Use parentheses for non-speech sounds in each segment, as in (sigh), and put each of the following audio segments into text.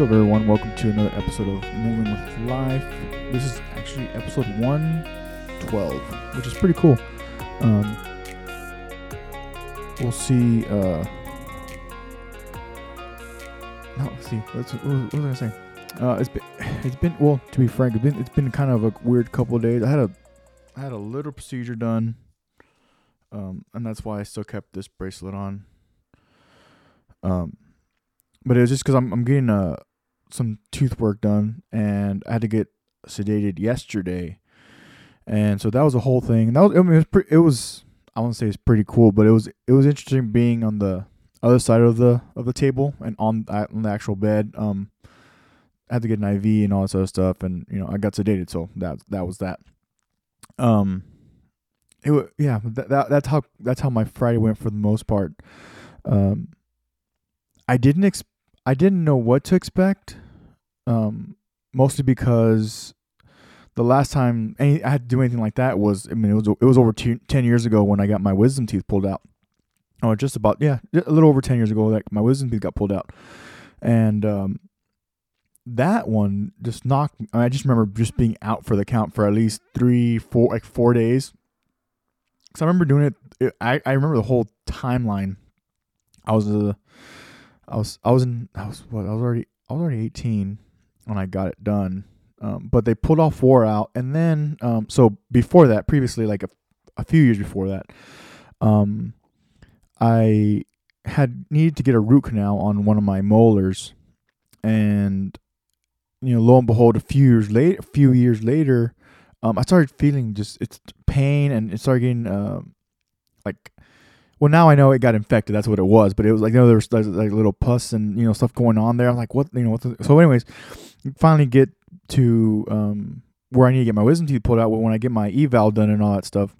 What's up, everyone? Welcome to another episode of Moving with Life. This is actually episode 112, which is pretty cool. Um, we'll see. Uh, no, let's see. Let's, what, was, I gonna? Uh, it's been, (sighs) it's been well. To be frank, it's been it's been kind of a weird couple of days. I had a I had a little procedure done, um, and that's why I still kept this bracelet on. Um, but it was just because I'm I'm getting uh some tooth work done, and I had to get sedated yesterday, and so that was a whole thing. And that was I mean, it was pre- it was I won't say it's pretty cool, but it was it was interesting being on the other side of the of the table and on on the actual bed. Um, I had to get an IV and all this other stuff, and you know I got sedated, so that that was that. Um, it was yeah, that, that that's how that's how my Friday went for the most part. Um, I didn't ex- I didn't know what to expect. Um, mostly because the last time any, I had to do anything like that was I mean it was it was over ten years ago when I got my wisdom teeth pulled out. Oh, just about yeah, a little over ten years ago that my wisdom teeth got pulled out, and um, that one just knocked. I just remember just being out for the count for at least three, four, like four days. Cause I remember doing it. it I I remember the whole timeline. I was uh, I was I was in I was what I was already I was already eighteen when I got it done. Um, but they pulled off four out, and then um, so before that, previously like a, a few years before that, um, I had needed to get a root canal on one of my molars, and you know, lo and behold, a few years late, a few years later, um, I started feeling just it's pain, and it started getting um, like well now I know it got infected. That's what it was. But it was like you know there was, there like little pus and you know stuff going on there. I'm like what you know what. The, so anyways, finally get to um where I need to get my wisdom teeth pulled out. When I get my eval done and all that stuff,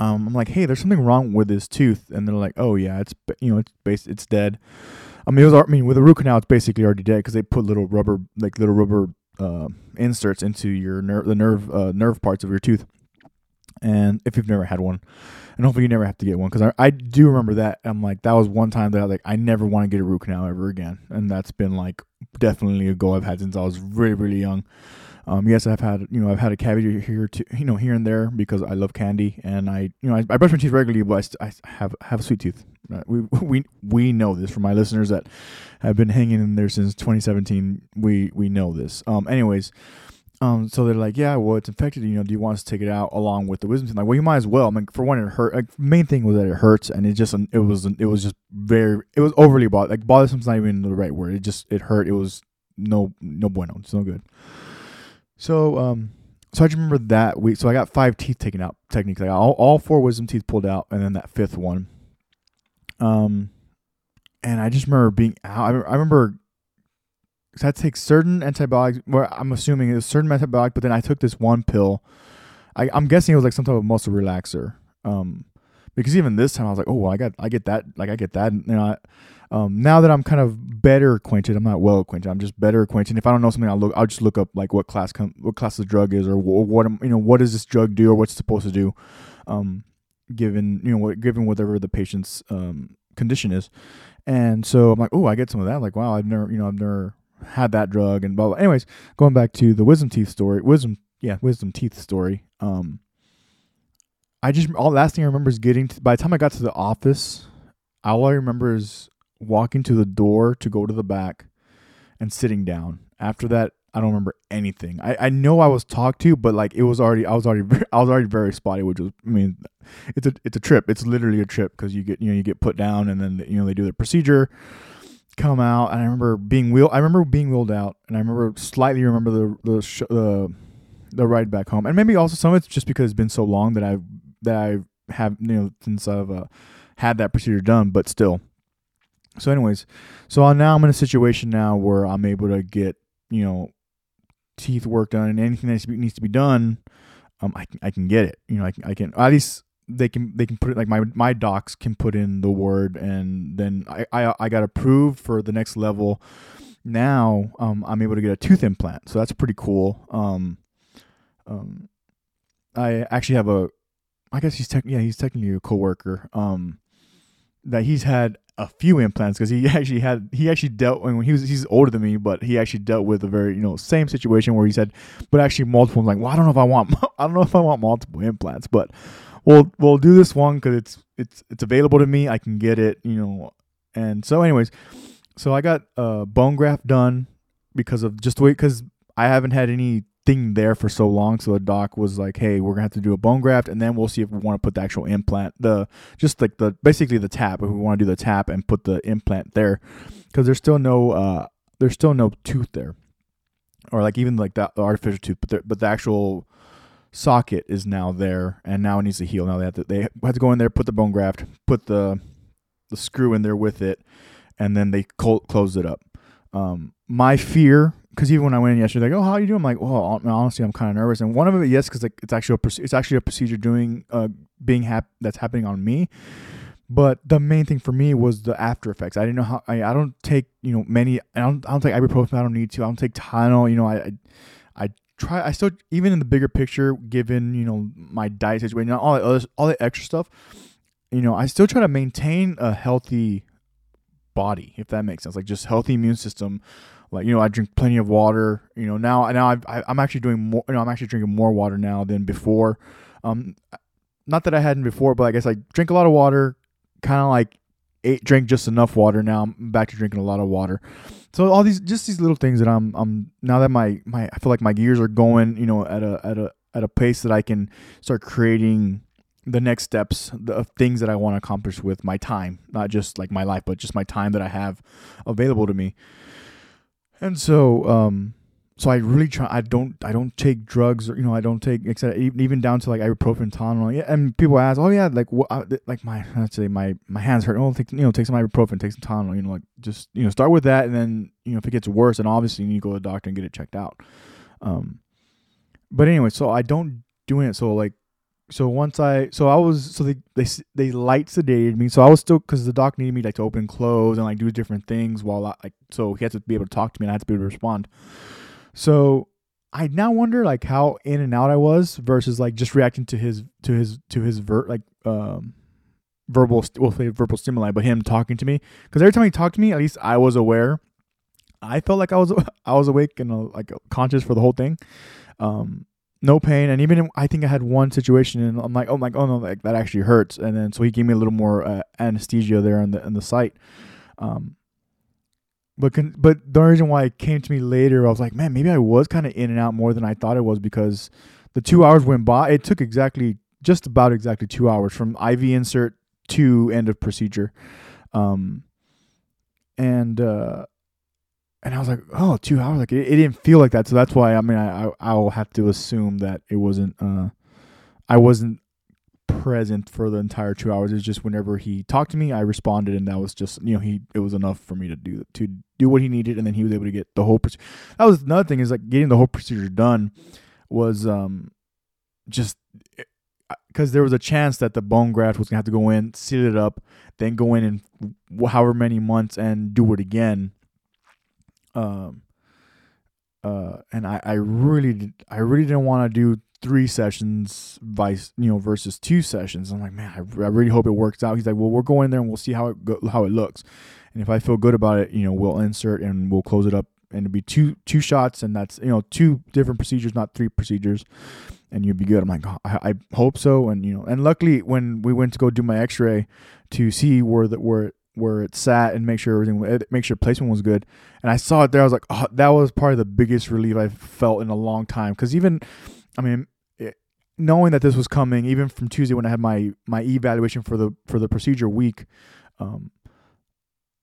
um I'm like hey there's something wrong with this tooth, and they're like oh yeah it's you know it's based it's dead. I mean it was I mean with a root canal it's basically already dead because they put little rubber like little rubber uh, inserts into your nerve the nerve uh, nerve parts of your tooth. And if you've never had one, and hopefully you never have to get one because I, I do remember that I'm like that was one time that I like I never want to get a root canal ever again, and that's been like definitely a goal I've had since I was really really young. Um, yes, I've had you know I've had a cavity here to you know here and there because I love candy and I you know I, I brush my teeth regularly, but I, I have have a sweet tooth. Uh, we (laughs) we we know this from my listeners that have been hanging in there since 2017. We we know this. Um, anyways. Um, so they're like, yeah, well, it's infected. You know, do you want us to take it out along with the wisdom teeth? Like, well, you might as well. I mean, for one, it hurt. Like, main thing was that it hurts, and it just, it was, it was just very, it was overly bothered. Like, bothersome is not even the right word. It just, it hurt. It was no, no bueno. It's no good. So, um, so I just remember that week. So I got five teeth taken out. Technically, all, all four wisdom teeth pulled out, and then that fifth one. Um, and I just remember being out. I, I remember I take certain antibiotics. Where I'm assuming it was certain antibiotic, but then I took this one pill. I, I'm guessing it was like some type of muscle relaxer. Um, because even this time I was like, oh, well, I got, I get that, like I get that. You know, I, um, now that I'm kind of better acquainted, I'm not well acquainted. I'm just better acquainted. If I don't know something, I'll look, I'll just look up like what class, com- what class the drug is, or what, what, you know, what does this drug do, or what's supposed to do, um, given you know, what, given whatever the patient's um condition is. And so I'm like, oh, I get some of that. Like, wow, I've never, you know, I've never had that drug and blah, blah. Anyways, going back to the wisdom teeth story, wisdom, yeah, wisdom teeth story. Um, I just all the last thing I remember is getting to, by the time I got to the office, all I remember is walking to the door to go to the back and sitting down. After that, I don't remember anything. I, I know I was talked to, but like it was already I was already (laughs) I was already very spotty, which was I mean, it's a it's a trip. It's literally a trip because you get you know you get put down and then you know they do the procedure come out and I remember being wheeled. I remember being wheeled out, and I remember slightly remember the the sh- the, the ride back home, and maybe also some of it's just because it's been so long that I that I have you know since I've uh, had that procedure done, but still. So, anyways, so now I'm in a situation now where I'm able to get you know teeth work done and anything that needs to be done. Um, I can, I can get it. You know, I can, I can at least they can they can put it like my my docs can put in the word and then I I, I got approved for the next level. Now um, I'm able to get a tooth implant, so that's pretty cool. Um, um, I actually have a, I guess he's tech, yeah he's technically a coworker. Um, that he's had a few implants because he (laughs) actually had he actually dealt when he was he's older than me, but he actually dealt with a very you know same situation where he said, but actually multiple. I'm like, well, I don't know if I want (laughs) I don't know if I want multiple implants, but we'll we'll do this one because it's it's it's available to me. I can get it, you know. And so, anyways, so I got a bone graft done because of just wait because I haven't had anything there for so long. So the doc was like, "Hey, we're gonna have to do a bone graft, and then we'll see if we want to put the actual implant, the just like the basically the tap. If we want to do the tap and put the implant there, because there's still no uh there's still no tooth there, or like even like that the artificial tooth, but but the actual socket is now there, and now it needs to heal. Now they have to they have to go in there, put the bone graft, put the the screw in there with it, and then they col- close it up. Um, my fear, because even when I went in yesterday, like, oh, how you doing? I'm like, well, honestly, I'm kind of nervous. And one of it, yes, because like it's actually a it's actually a procedure doing uh being hap- that's happening on me. But the main thing for me was the after effects. I didn't know how. I, I don't take you know many. I don't. I don't take ibuprofen. I don't need to. I don't take Tylenol. You know, I, I try. I still even in the bigger picture, given you know my diet situation, all the other, all the extra stuff. You know, I still try to maintain a healthy body, if that makes sense. Like just healthy immune system. Like you know, I drink plenty of water. You know, now now I've, I, I'm actually doing more. You know, I'm actually drinking more water now than before. Um, not that I hadn't before, but I guess I drink a lot of water. Kind of like ate, drink just enough water. Now I'm back to drinking a lot of water. So all these, just these little things that I'm, I'm now that my my I feel like my gears are going. You know, at a at a at a pace that I can start creating the next steps of things that I want to accomplish with my time, not just like my life, but just my time that I have available to me. And so, um, so I really try. I don't. I don't take drugs, or you know, I don't take except even down to like ibuprofen, Tylenol. And people ask, oh yeah, like what? Like my let's say my my hands hurt. Oh, take you know, take some ibuprofen, take some Tylenol. You know, like just you know, start with that, and then you know, if it gets worse, then obviously you need to go to the doctor and get it checked out. Um, but anyway, so I don't doing it. So like so once I so I was so they they they light sedated me. So I was still because the doc needed me like to open and close and like do different things while I like so he had to be able to talk to me and I had to be able to respond. So I now wonder like how in and out I was versus like just reacting to his to his to his ver like um verbal well verbal stimuli, but him talking to me because every time he talked to me, at least I was aware. I felt like I was (laughs) I was awake and uh, like conscious for the whole thing. Um, no pain and even i think i had one situation and i'm like oh my oh no like that actually hurts and then so he gave me a little more uh, anesthesia there on the on the site um but con- but the reason why it came to me later i was like man maybe i was kind of in and out more than i thought it was because the two hours went by it took exactly just about exactly two hours from iv insert to end of procedure um and uh and I was like, oh, two hours. Like it, it, didn't feel like that. So that's why I mean, I, I will have to assume that it wasn't. Uh, I wasn't present for the entire two hours. It's just whenever he talked to me, I responded, and that was just you know he it was enough for me to do to do what he needed, and then he was able to get the whole. Procedure. That was another thing is like getting the whole procedure done was um just because there was a chance that the bone graft was gonna have to go in, seal it up, then go in and however many months and do it again um, uh, and I, I really, I really didn't want to do three sessions vice, you know, versus two sessions. I'm like, man, I, I really hope it works out. He's like, well, we're going there and we'll see how it go, how it looks. And if I feel good about it, you know, we'll insert and we'll close it up and it'll be two two shots and that's you know two different procedures not three procedures and you'll be good i'm like oh, I, I, hope so and you know and luckily when we went to go do my x-ray to see where the where where it sat and make sure everything eh, make sure placement was good. And I saw it there. I was like, oh, that was probably the biggest relief I've felt in a long time. Because even, I mean, it, knowing that this was coming, even from Tuesday when I had my my evaluation for the for the procedure week, um,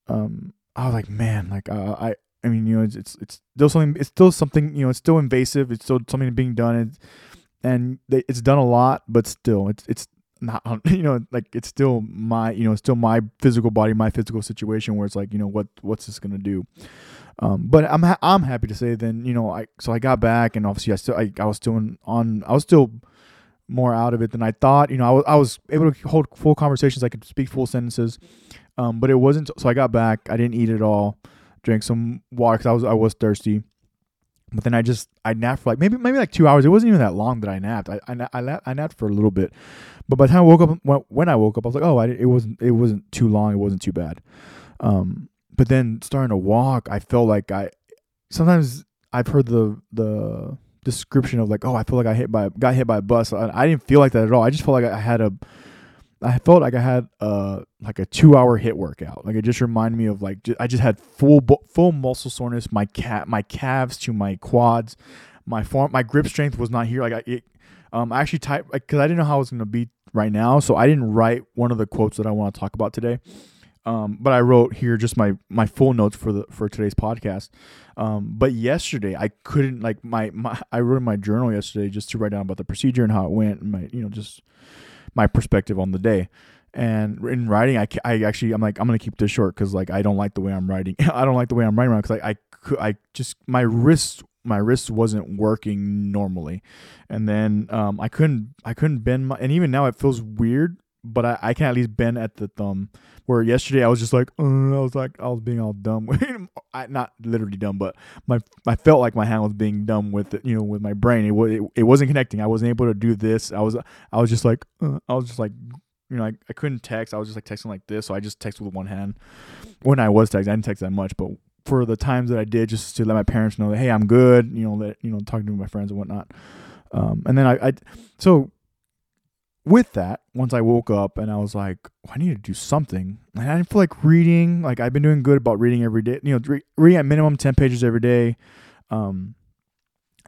um, I was like, man, like uh, I. I mean, you know, it's, it's it's still something. It's still something. You know, it's still invasive. It's still something being done, and and it's done a lot, but still, it's it's not (laughs) you know like it's still my you know it's still my physical body my physical situation where it's like you know what what's this gonna do? Um, but I'm ha- I'm happy to say then you know I so I got back and obviously I still I, I was still on I was still more out of it than I thought you know I was I was able to hold full conversations I could speak full sentences um, but it wasn't so I got back I didn't eat at all drank some water because I was I was thirsty But then I just I napped for like maybe maybe like two hours. It wasn't even that long that I napped. I I I, I napped for a little bit, but by the time I woke up when, when I woke up, I was like, oh, I, it wasn't it wasn't too long. It wasn't too bad. Um, but then starting to walk, I felt like I sometimes I've heard the the description of like, oh, I feel like I hit by got hit by a bus. I, I didn't feel like that at all. I just felt like I had a I felt like I had uh like a two hour HIIT workout. Like it just reminded me of like ju- I just had full full muscle soreness. My cat my calves to my quads, my form my grip strength was not here. Like I it, um I actually typed because I didn't know how it was gonna be right now, so I didn't write one of the quotes that I want to talk about today. Um, but I wrote here just my my full notes for the for today's podcast. Um, but yesterday I couldn't like my, my I wrote in my journal yesterday just to write down about the procedure and how it went and my you know just my perspective on the day. And in writing, I, I actually I'm like I'm gonna keep this short because like I don't like the way I'm writing. (laughs) I don't like the way I'm writing because I I I just my wrist my wrist wasn't working normally, and then um I couldn't I couldn't bend my and even now it feels weird, but I, I can at least bend at the thumb. Where yesterday I was just like uh, I was like I was being all dumb. (laughs) I not literally dumb, but my I felt like my hand was being dumb with it, you know, with my brain. It it, it wasn't connecting. I wasn't able to do this. I was I was just like uh, I was just like you know I, I couldn't text. I was just like texting like this, so I just texted with one hand. When I was texting, I didn't text that much, but for the times that I did, just to let my parents know that hey, I'm good. You know that you know talking to my friends and whatnot. Um, and then I, I so with that, once I woke up and I was like, oh, I need to do something, and I didn't feel like reading. Like I've been doing good about reading every day. You know, re- reading at minimum ten pages every day. Um,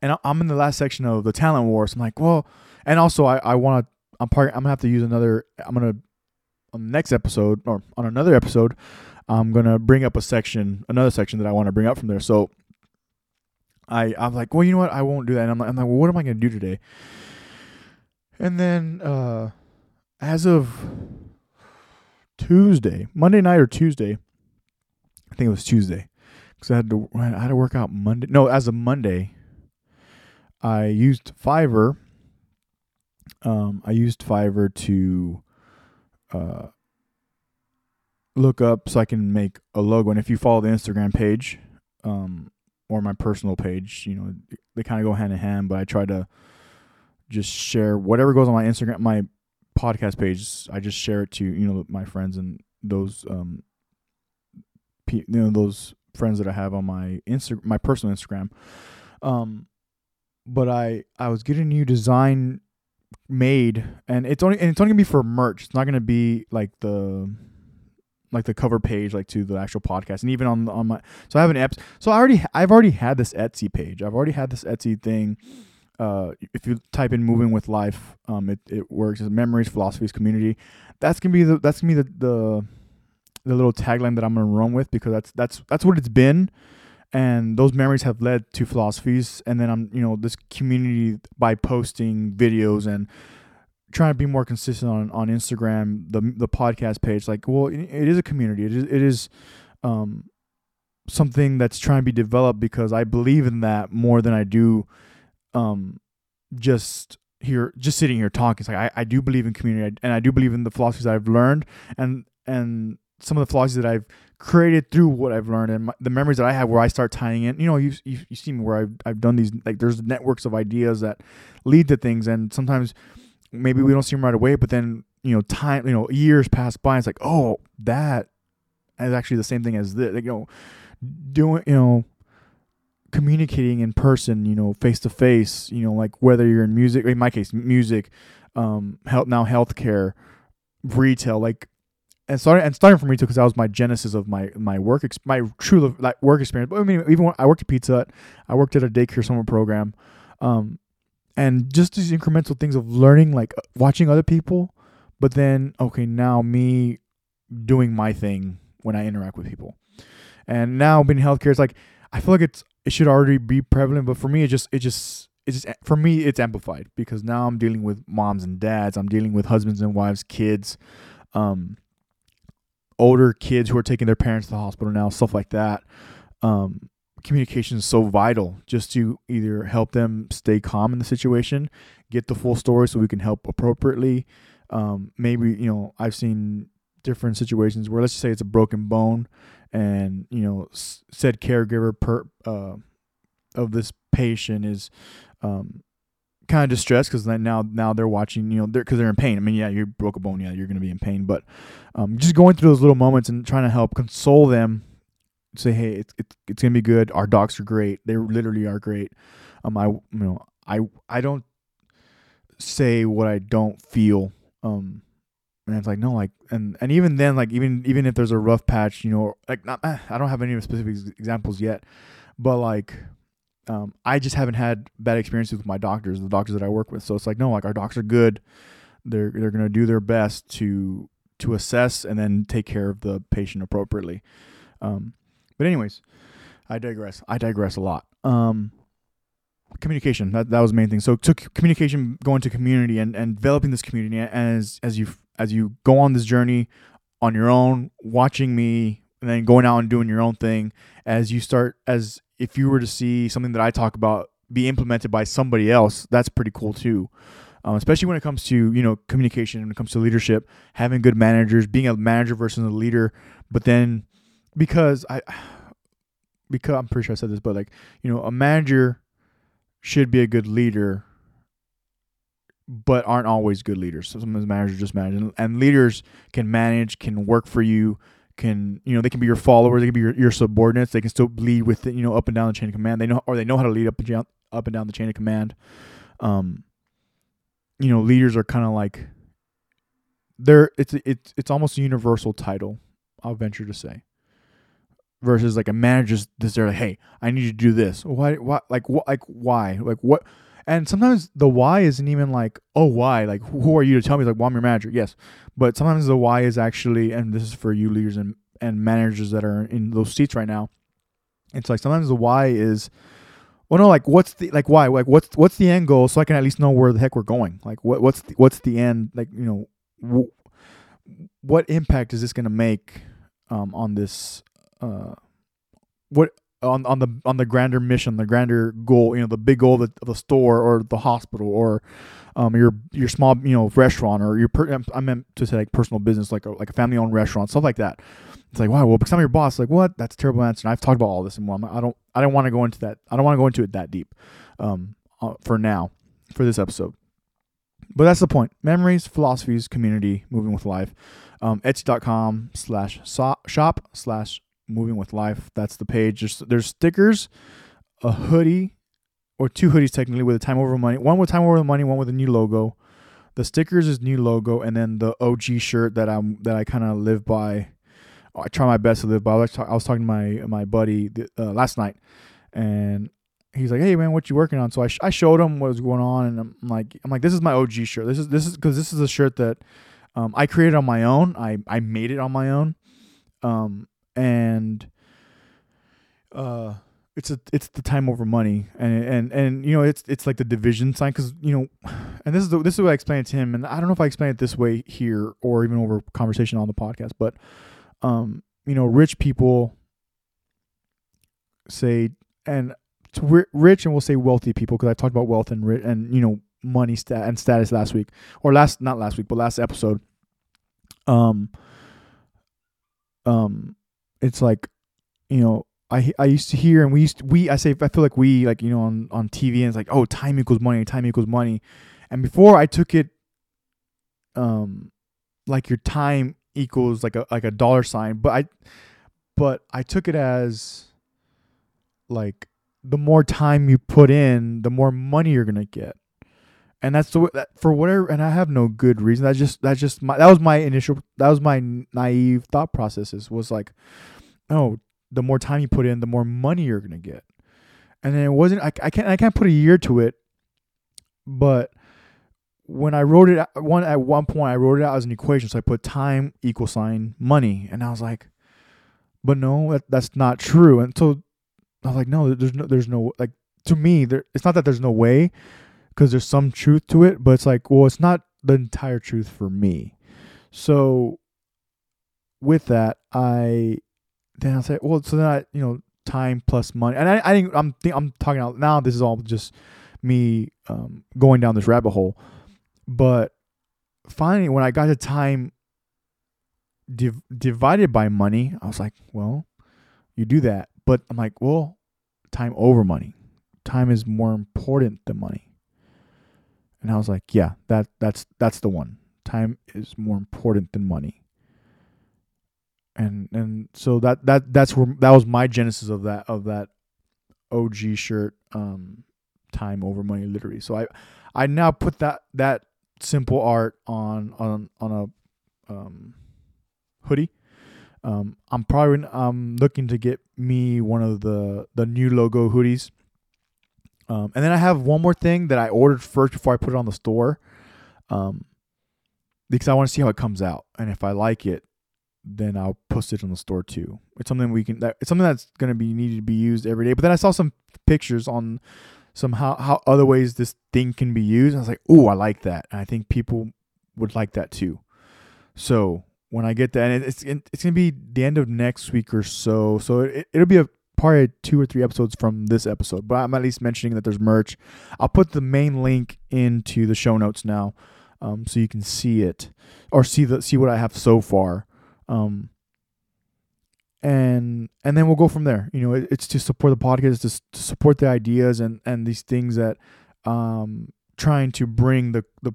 and I- I'm in the last section of the talent wars. I'm like, well, and also I I want to. I'm part. I'm gonna have to use another. I'm gonna on the next episode or on another episode. I'm gonna bring up a section, another section that I want to bring up from there. So I I'm like, well, you know what? I won't do that. And I'm like, I'm like, well, what am I gonna do today? And then uh as of Tuesday, Monday night or Tuesday, I think it was Tuesday, because I had to I had to work out Monday. No, as of Monday, I used Fiverr. Um, I used Fiverr to uh look up so I can make a logo. And if you follow the Instagram page, um, or my personal page, you know, they kind of go hand in hand. But I try to just share whatever goes on my Instagram, my podcast page. I just share it to you know my friends and those um, you know those friends that I have on my Insta, my personal Instagram. Um, but I I was getting new design made, and it's only and it's only gonna be for merch. It's not gonna be like the like the cover page like to the actual podcast and even on on my so I have an app so I already I've already had this Etsy page I've already had this Etsy thing uh if you type in moving with life um it, it works as memories philosophies community that's gonna be the that's gonna be the the, the little tagline that I'm gonna run with because that's that's that's what it's been and those memories have led to philosophies and then I'm you know this community by posting videos and trying to be more consistent on on Instagram, the the podcast page. Like, well, it, it is a community. It is it is um something that's trying to be developed because I believe in that more than I do um just here just sitting here talking. It's like I, I do believe in community and I do believe in the philosophies I've learned and and some of the philosophies that I've created through what I've learned and my, the memories that I have where I start tying in. You know, you you you see me where I've I've done these like there's networks of ideas that lead to things and sometimes maybe we don't see them right away, but then you know, time, you know, years pass by. And it's like, oh, that is actually the same thing as this. Like, you know, doing, you know, communicating in person, you know, face to face. You know, like whether you're in music, in my case, music, um, health now healthcare, retail, like. And starting and starting from retail because that was my genesis of my my work my true like work experience. But I mean, even when I worked at Pizza Hut, I worked at a daycare summer program, um, and just these incremental things of learning like watching other people but then okay now me doing my thing when i interact with people and now being in healthcare it's like i feel like it's it should already be prevalent but for me it just it just it's just for me it's amplified because now i'm dealing with moms and dads i'm dealing with husbands and wives kids um older kids who are taking their parents to the hospital now stuff like that um communication is so vital just to either help them stay calm in the situation, get the full story so we can help appropriately. Um, maybe, you know, I've seen different situations where let's just say it's a broken bone and, you know, said caregiver per, uh, of this patient is um, kind of distressed because now now they're watching you know they're because they're in pain. I mean, yeah, you broke a bone, yeah, you're gonna be in pain, but um, just going through those little moments and trying to help console them, say, hey, it's it's, it's gonna be good. Our docs are great. They literally are great. Um, I you know I I don't say what I don't feel. Um, and it's like no, like and and even then, like even even if there's a rough patch, you know, like not I don't have any specific examples yet, but like um, I just haven't had bad experiences with my doctors, the doctors that I work with. So it's like, no, like our docs are good. They're they're gonna do their best to to assess and then take care of the patient appropriately. Um, but anyways, I digress. I digress a lot. Um, communication that that was the main thing. So, so communication, going to community and and developing this community as as you as you go on this journey on your own, watching me, and then going out and doing your own thing. As you start as if you were to see something that I talk about be implemented by somebody else, that's pretty cool too. Um, especially when it comes to you know communication, when it comes to leadership, having good managers, being a manager versus a leader. But then because I (sighs) because I'm pretty sure I said this, but like you know a manager should be a good leader, but aren't always good leaders. So sometimes managers just manage, and, and leaders can manage, can work for you, can you know they can be your followers, they can be your, your subordinates. They can still lead with you know up and down the chain of command. They know or they know how to lead up and down up and down the chain of command. Um, you know, leaders are kind of like they're it's it's it's almost a universal title. I'll venture to say. Versus like a manager's this they're like, hey, I need you to do this. Why? Why? Like what? Like why? Like what? And sometimes the why isn't even like, oh, why? Like, who are you to tell me? Like, well, I'm your manager. Yes. But sometimes the why is actually, and this is for you leaders and, and managers that are in those seats right now. It's like sometimes the why is, well, no, like what's the like why? Like what's what's the end goal? So I can at least know where the heck we're going. Like what what's the, what's the end? Like you know, w- what impact is this going to make um, on this? Uh, what on on the on the grander mission, the grander goal, you know, the big goal of the, store or the hospital or um, your your small you know restaurant or your per, I meant to say like personal business like a, like a family owned restaurant stuff like that. It's like wow, well because I'm your boss, like what? That's a terrible answer. And I've talked about all this and well, I don't I don't want to go into that. I don't want to go into it that deep, um, uh, for now, for this episode. But that's the point. Memories, philosophies, community, moving with life. Um, Etsy.com slash shop slash moving with life. That's the page. There's, there's stickers, a hoodie, or two hoodies technically with a time over money. One with time over money, one with a new logo. The stickers is new logo, and then the OG shirt that I'm that I kind of live by. I try my best to live by. I was, talk, I was talking to my my buddy uh, last night, and he's like, "Hey man, what you working on?" So I, sh- I showed him what was going on, and I'm like, I'm like, this is my OG shirt. This is this is because this is a shirt that um, I created on my own. I I made it on my own, um, and uh, it's a it's the time over money, and and and you know it's it's like the division sign because you know, and this is the, this is what I explained to him, and I don't know if I explained it this way here or even over conversation on the podcast, but um, you know, rich people say and rich and we'll say wealthy people because I talked about wealth and rich and you know money stat and status last week or last not last week but last episode. Um, um, it's like you know I I used to hear and we used to, we I say I feel like we like you know on on TV and it's like oh time equals money time equals money, and before I took it, um, like your time equals like a like a dollar sign, but I, but I took it as, like, the more time you put in, the more money you're gonna get, and that's the way that for whatever. And I have no good reason. That just that just my that was my initial that was my naive thought processes was like, oh the more time you put in, the more money you're gonna get. And then it wasn't I, I can't I can't put a year to it, but when I wrote it uh, one at one point I wrote it out as an equation. So I put time equal sign money, and I was like, but no, that, that's not true. And so I was like, no, there's no there's no like to me there. It's not that there's no way, because there's some truth to it, but it's like well, it's not the entire truth for me. So with that, I then I'll say, well, so then I, you know, time plus money, and I, I think I'm, I'm talking out now. This is all just me um, going down this rabbit hole, but finally, when I got to time div- divided by money, I was like, well, you do that, but I'm like, well, time over money, time is more important than money. And I was like, yeah, that that's that's the one. Time is more important than money. And and so that that that's where that was my genesis of that of that OG shirt um time over money literally. So I I now put that that simple art on on on a um hoodie. Um, I'm probably I'm looking to get me one of the the new logo hoodies. Um, and then I have one more thing that I ordered first before I put it on the store. Um, because I want to see how it comes out, and if I like it, then I'll post it on the store too. It's something we can. That, it's something that's going to be needed to be used every day. But then I saw some pictures on some how, how other ways this thing can be used. I was like, oh, I like that, and I think people would like that too. So when I get that, and it's it's gonna be the end of next week or so. So it, it'll be a probably two or three episodes from this episode, but I'm at least mentioning that there's merch. I'll put the main link into the show notes now, um, so you can see it or see the see what I have so far. Um, and and then we'll go from there. You know, it, it's to support the podcast, to, to support the ideas and and these things that um trying to bring the the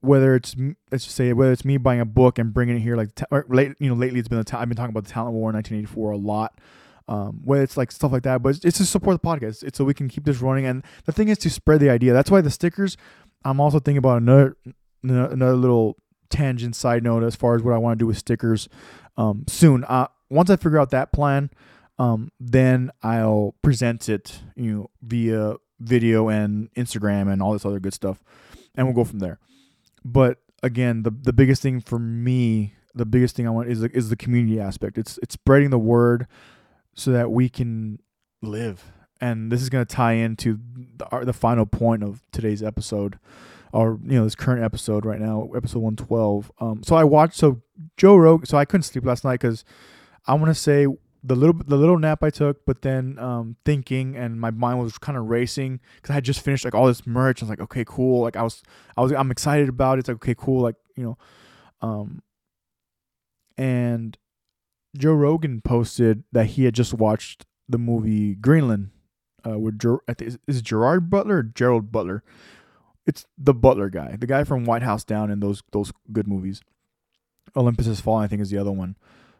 whether it's let's just say whether it's me buying a book and bringing it here like late you know lately it's been the ta- I've been talking about the talent war in 1984 a lot um, whether it's like stuff like that but it's, it's to support the podcast. It's so we can keep this running and the thing is to spread the idea. That's why the stickers I'm also thinking about another another little tangent side note as far as what I want to do with stickers um, soon. Uh, once I figure out that plan um, then I'll present it you know via video and Instagram and all this other good stuff and we'll go from there. But again, the the biggest thing for me, the biggest thing I want is is the community aspect. It's it's spreading the word so that we can live. And this is going to tie into the, the final point of today's episode, or you know this current episode right now, episode one twelve. Um, so I watched so Joe Rogan. So I couldn't sleep last night because I want to say the little the little nap I took, but then um, thinking and my mind was kind of racing because I had just finished like all this merch. I was like, okay, cool. Like I was I was I'm excited about it. It's like okay, cool. Like you know, um, and Joe Rogan posted that he had just watched the movie Greenland uh, with Ger- is, is Gerard Butler or Gerald Butler? It's the Butler guy, the guy from White House Down in those those good movies. Olympus Has Fallen, I think, is the other one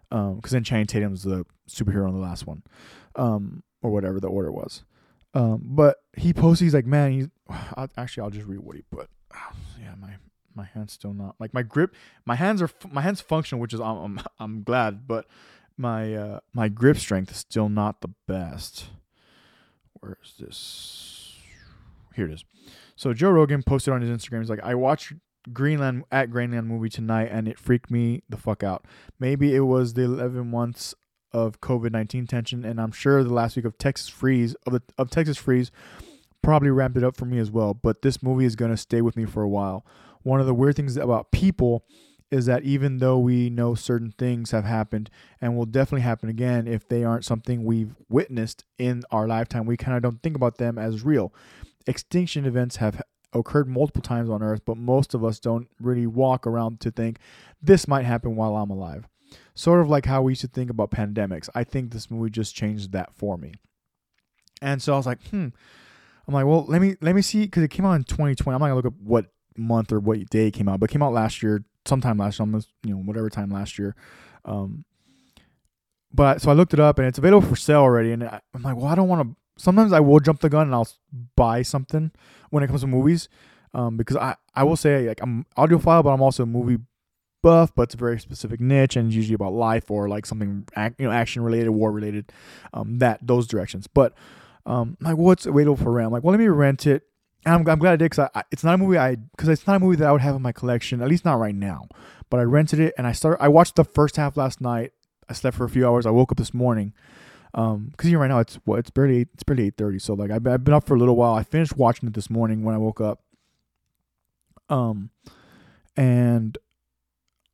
because um, then Channing Tatum's the superhero in the last one, um, or whatever the order was. Um, but he posted, he's like, man, he's (sighs) I'll, actually I'll just read what he put. (sighs) Yeah, my my hand's still not like my grip. My hands are my hands function, which is I'm I'm, I'm glad, but my uh, my grip strength is still not the best. Where is this? Here it is. So Joe Rogan posted on his Instagram. He's like, I watched Greenland at Greenland movie tonight, and it freaked me the fuck out. Maybe it was the 11 months of COVID 19 tension, and I'm sure the last week of Texas freeze of the of Texas freeze probably ramped it up for me as well. But this movie is gonna stay with me for a while. One of the weird things about people is that even though we know certain things have happened and will definitely happen again, if they aren't something we've witnessed in our lifetime, we kind of don't think about them as real. Extinction events have occurred multiple times on Earth, but most of us don't really walk around to think this might happen while I'm alive. Sort of like how we used to think about pandemics. I think this movie just changed that for me. And so I was like, hmm. I'm like, well, let me let me see because it came out in 2020. I'm not gonna look up what month or what day it came out, but it came out last year, sometime last year, almost you know whatever time last year. Um, but so I looked it up and it's available for sale already, and I, I'm like, well, I don't want to sometimes I will jump the gun and I'll buy something when it comes to movies. Um, because I, I will say like I'm audiophile, but I'm also a movie buff, but it's a very specific niche and usually about life or like something you know action related, war related, um, that those directions. But um, like what's available for rent? I'm like, well, let me rent it. And I'm, I'm glad I did because it's not a movie I because it's not a movie that I would have in my collection, at least not right now. But I rented it and I started. I watched the first half last night. I slept for a few hours. I woke up this morning um, because you know right now it's what it's barely it's barely eight thirty. So like I've, I've been up for a little while. I finished watching it this morning when I woke up. Um, and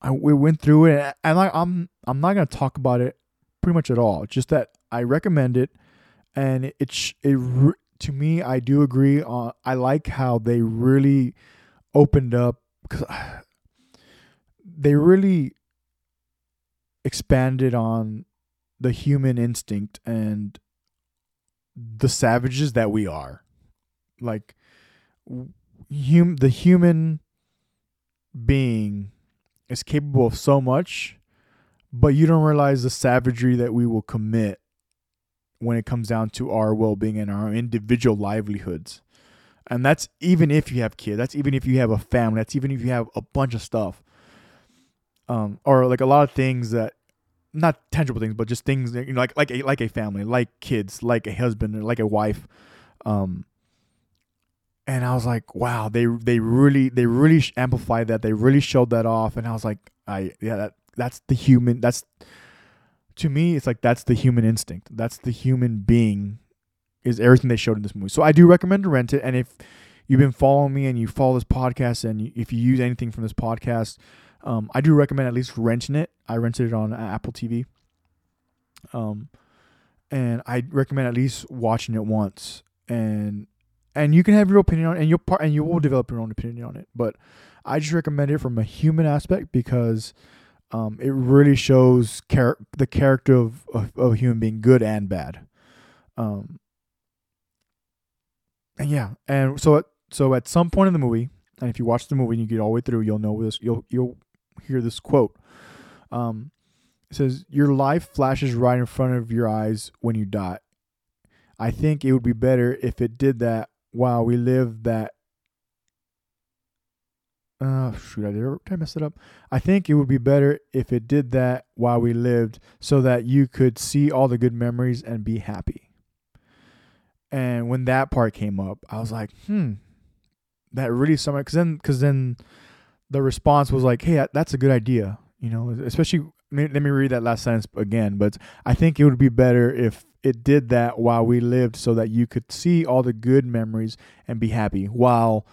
I we went through it, and I, I'm I'm not gonna talk about it pretty much at all. Just that I recommend it, and it it, it to me I do agree on. I like how they really opened up because (sighs) they really expanded on the human instinct and the savages that we are. Like hum the human being is capable of so much, but you don't realize the savagery that we will commit when it comes down to our well-being and our individual livelihoods. And that's even if you have kids. That's even if you have a family. That's even if you have a bunch of stuff. Um, or like a lot of things that not tangible things, but just things that, you know, like like a like a family, like kids, like a husband, like a wife. Um, and I was like, wow, they they really they really amplified that. They really showed that off, and I was like, I yeah, that that's the human. That's to me, it's like that's the human instinct. That's the human being. Is everything they showed in this movie. So I do recommend to rent it. And if you've been following me and you follow this podcast, and if you use anything from this podcast, um, I do recommend at least renting it. I rented it on Apple TV. Um, and I recommend at least watching it once. And and you can have your opinion on it, and you'll part and you will develop your own opinion on it. But I just recommend it from a human aspect because um, it really shows char- the character of, of, of a human being, good and bad. Um, and yeah, and so at, so at some point in the movie, and if you watch the movie and you get all the way through, you'll know this. You'll you'll hear this quote. Um, it says, "Your life flashes right in front of your eyes when you die. I think it would be better if it did that while we live that uh shoot I did, did I mess it up? I think it would be better if it did that while we lived so that you could see all the good memories and be happy. And when that part came up, I was like, hmm, that really summarized because then because then the response was like, hey, that's a good idea, you know, especially let me read that last sentence again, but I think it would be better if it did that while we lived so that you could see all the good memories and be happy while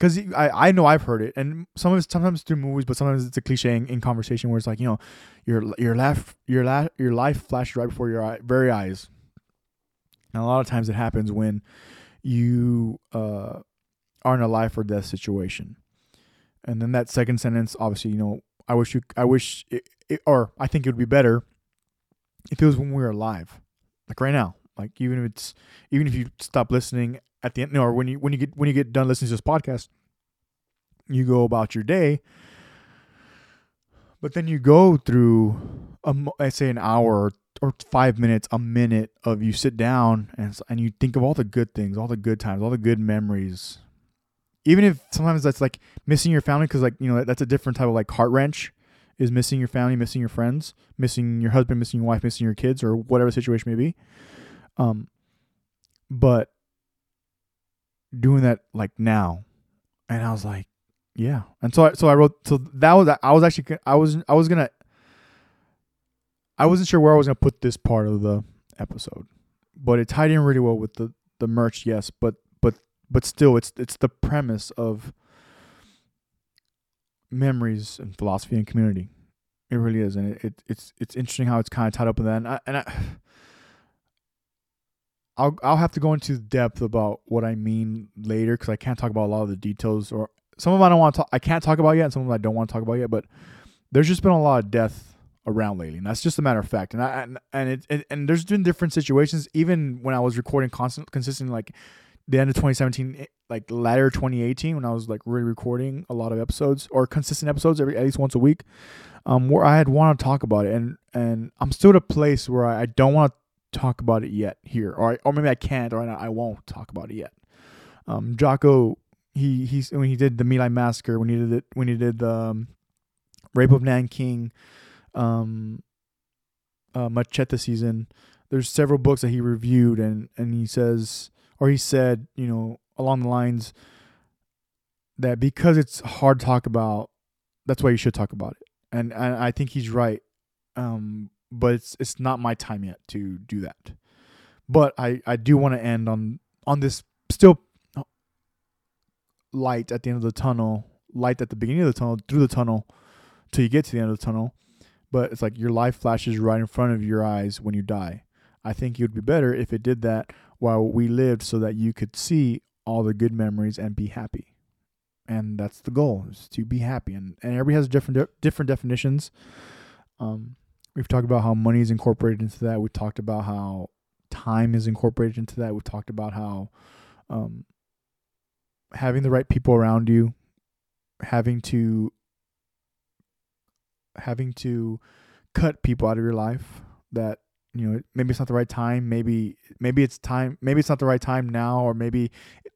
because I, I know I've heard it and some of it's sometimes through movies but sometimes it's a cliche in, in conversation where it's like you know your your life your la- your life flashes right before your eye, very eyes. And a lot of times it happens when you uh, are in a life or death situation. And then that second sentence obviously you know I wish you I wish it, it, or I think it would be better if it was when we were alive like right now. Like even if it's even if you stop listening at the end or when you when you get when you get done listening to this podcast you go about your day but then you go through a, let's say an hour or five minutes a minute of you sit down and and you think of all the good things all the good times all the good memories even if sometimes that's like missing your family because like you know that's a different type of like heart wrench is missing your family, missing your friends, missing your husband, missing your wife, missing your kids, or whatever the situation may be. Um, but doing that like now, and I was like, yeah. And so I so I wrote so that was I was actually I was I was gonna I wasn't sure where I was gonna put this part of the episode, but it tied in really well with the the merch, yes. But but but still, it's it's the premise of memories and philosophy and community. It really is, and it, it it's it's interesting how it's kind of tied up with that. And I, and I, I'll I'll have to go into depth about what I mean later because I can't talk about a lot of the details or some of them I don't want to talk. I can't talk about yet, and some of them I don't want to talk about yet. But there's just been a lot of death around lately, and that's just a matter of fact. And I and and it, it and there's been different situations. Even when I was recording constant, consistently, like the end of 2017, eh, like latter 2018, when I was like really recording a lot of episodes or consistent episodes every at least once a week, um, where I had want to talk about it, and and I'm still at a place where I, I don't want to talk about it yet here, or I, or maybe I can't, or I, I won't talk about it yet. Um, Jocko, he he's when he did the My Lai massacre, when he did it, when he did the um, rape of Nanking, um, uh, Machete season. There's several books that he reviewed, and and he says or he said, you know, along the lines that because it's hard to talk about, that's why you should talk about it. And, and I think he's right. Um, but it's it's not my time yet to do that. But I, I do want to end on on this still light at the end of the tunnel, light at the beginning of the tunnel, through the tunnel, till you get to the end of the tunnel. But it's like your life flashes right in front of your eyes when you die. I think it would be better if it did that while we lived so that you could see all the good memories and be happy. And that's the goal is to be happy. And, and everybody has different, different definitions. Um, we've talked about how money is incorporated into that. We've talked about how time is incorporated into that. We've talked about how um, having the right people around you, having to having to cut people out of your life that you know maybe it's not the right time maybe maybe it's time maybe it's not the right time now or maybe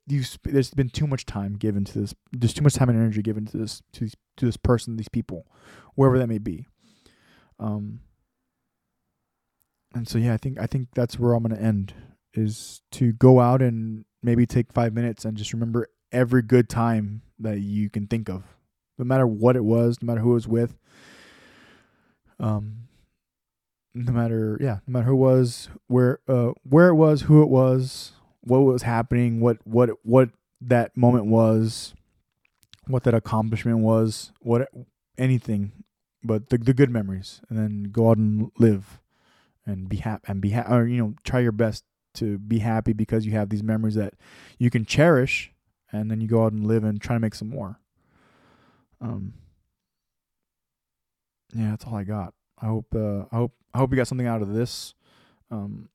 you there's been too much time given to this there's too much time and energy given to this to to this person these people wherever that may be um and so yeah i think i think that's where i'm going to end is to go out and maybe take 5 minutes and just remember every good time that you can think of no matter what it was no matter who it was with um no matter yeah no matter who was where uh where it was who it was what was happening what what what that moment was what that accomplishment was what anything but the the good memories and then go out and live and be happy and be happy or you know try your best to be happy because you have these memories that you can cherish and then you go out and live and try to make some more um yeah that's all i got i hope uh i hope I hope you got something out of this. Um,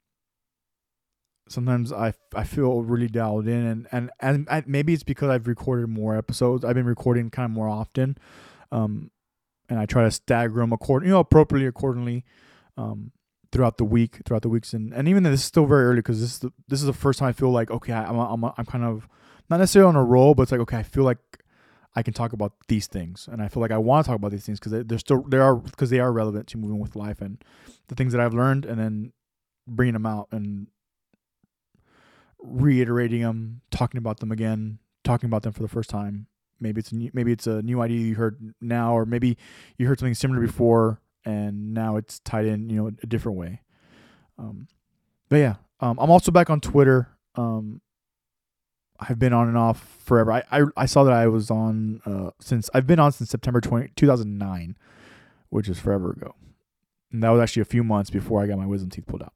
sometimes I, I feel really dialed in, and and and I, maybe it's because I've recorded more episodes. I've been recording kind of more often, um, and I try to stagger them according, you know, appropriately accordingly, um, throughout the week, throughout the weeks, and and even though this is still very early because this is the, this is the first time I feel like okay, I'm I'm I'm kind of not necessarily on a roll, but it's like okay, I feel like I can talk about these things, and I feel like I want to talk about these things because they're still they are because they are relevant to moving with life and the things that I've learned, and then bringing them out and reiterating them, talking about them again, talking about them for the first time. Maybe it's a new, maybe it's a new idea you heard now, or maybe you heard something similar before, and now it's tied in, you know, a different way. Um, but yeah, um, I'm also back on Twitter. Um, I've been on and off forever. I, I, I saw that I was on uh, since I've been on since September 20, 2009, which is forever ago. And that was actually a few months before I got my wisdom teeth pulled out.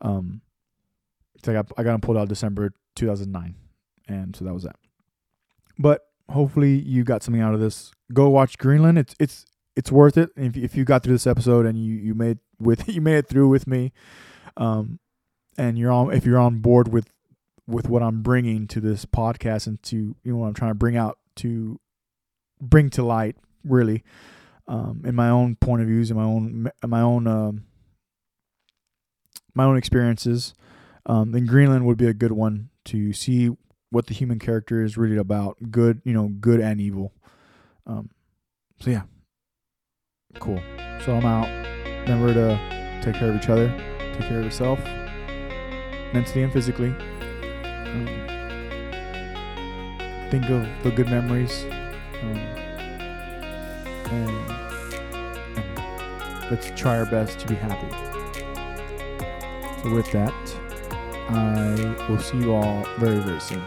Um, so I got I got them pulled out December 2009, and so that was that. But hopefully you got something out of this. Go watch Greenland. It's it's it's worth it. If if you got through this episode and you you made with (laughs) you made it through with me, um, and you're on if you're on board with with what I'm bringing to this podcast and to you know what I'm trying to bring out to bring to light really um, in my own point of views and my own my own um, my own experiences um, then Greenland would be a good one to see what the human character is really about good you know good and evil um, so yeah cool so I'm out remember to take care of each other take care of yourself mentally and physically um, think of the good memories. Um, and, and let's try our best to be happy. So, with that, I will see you all very, very soon.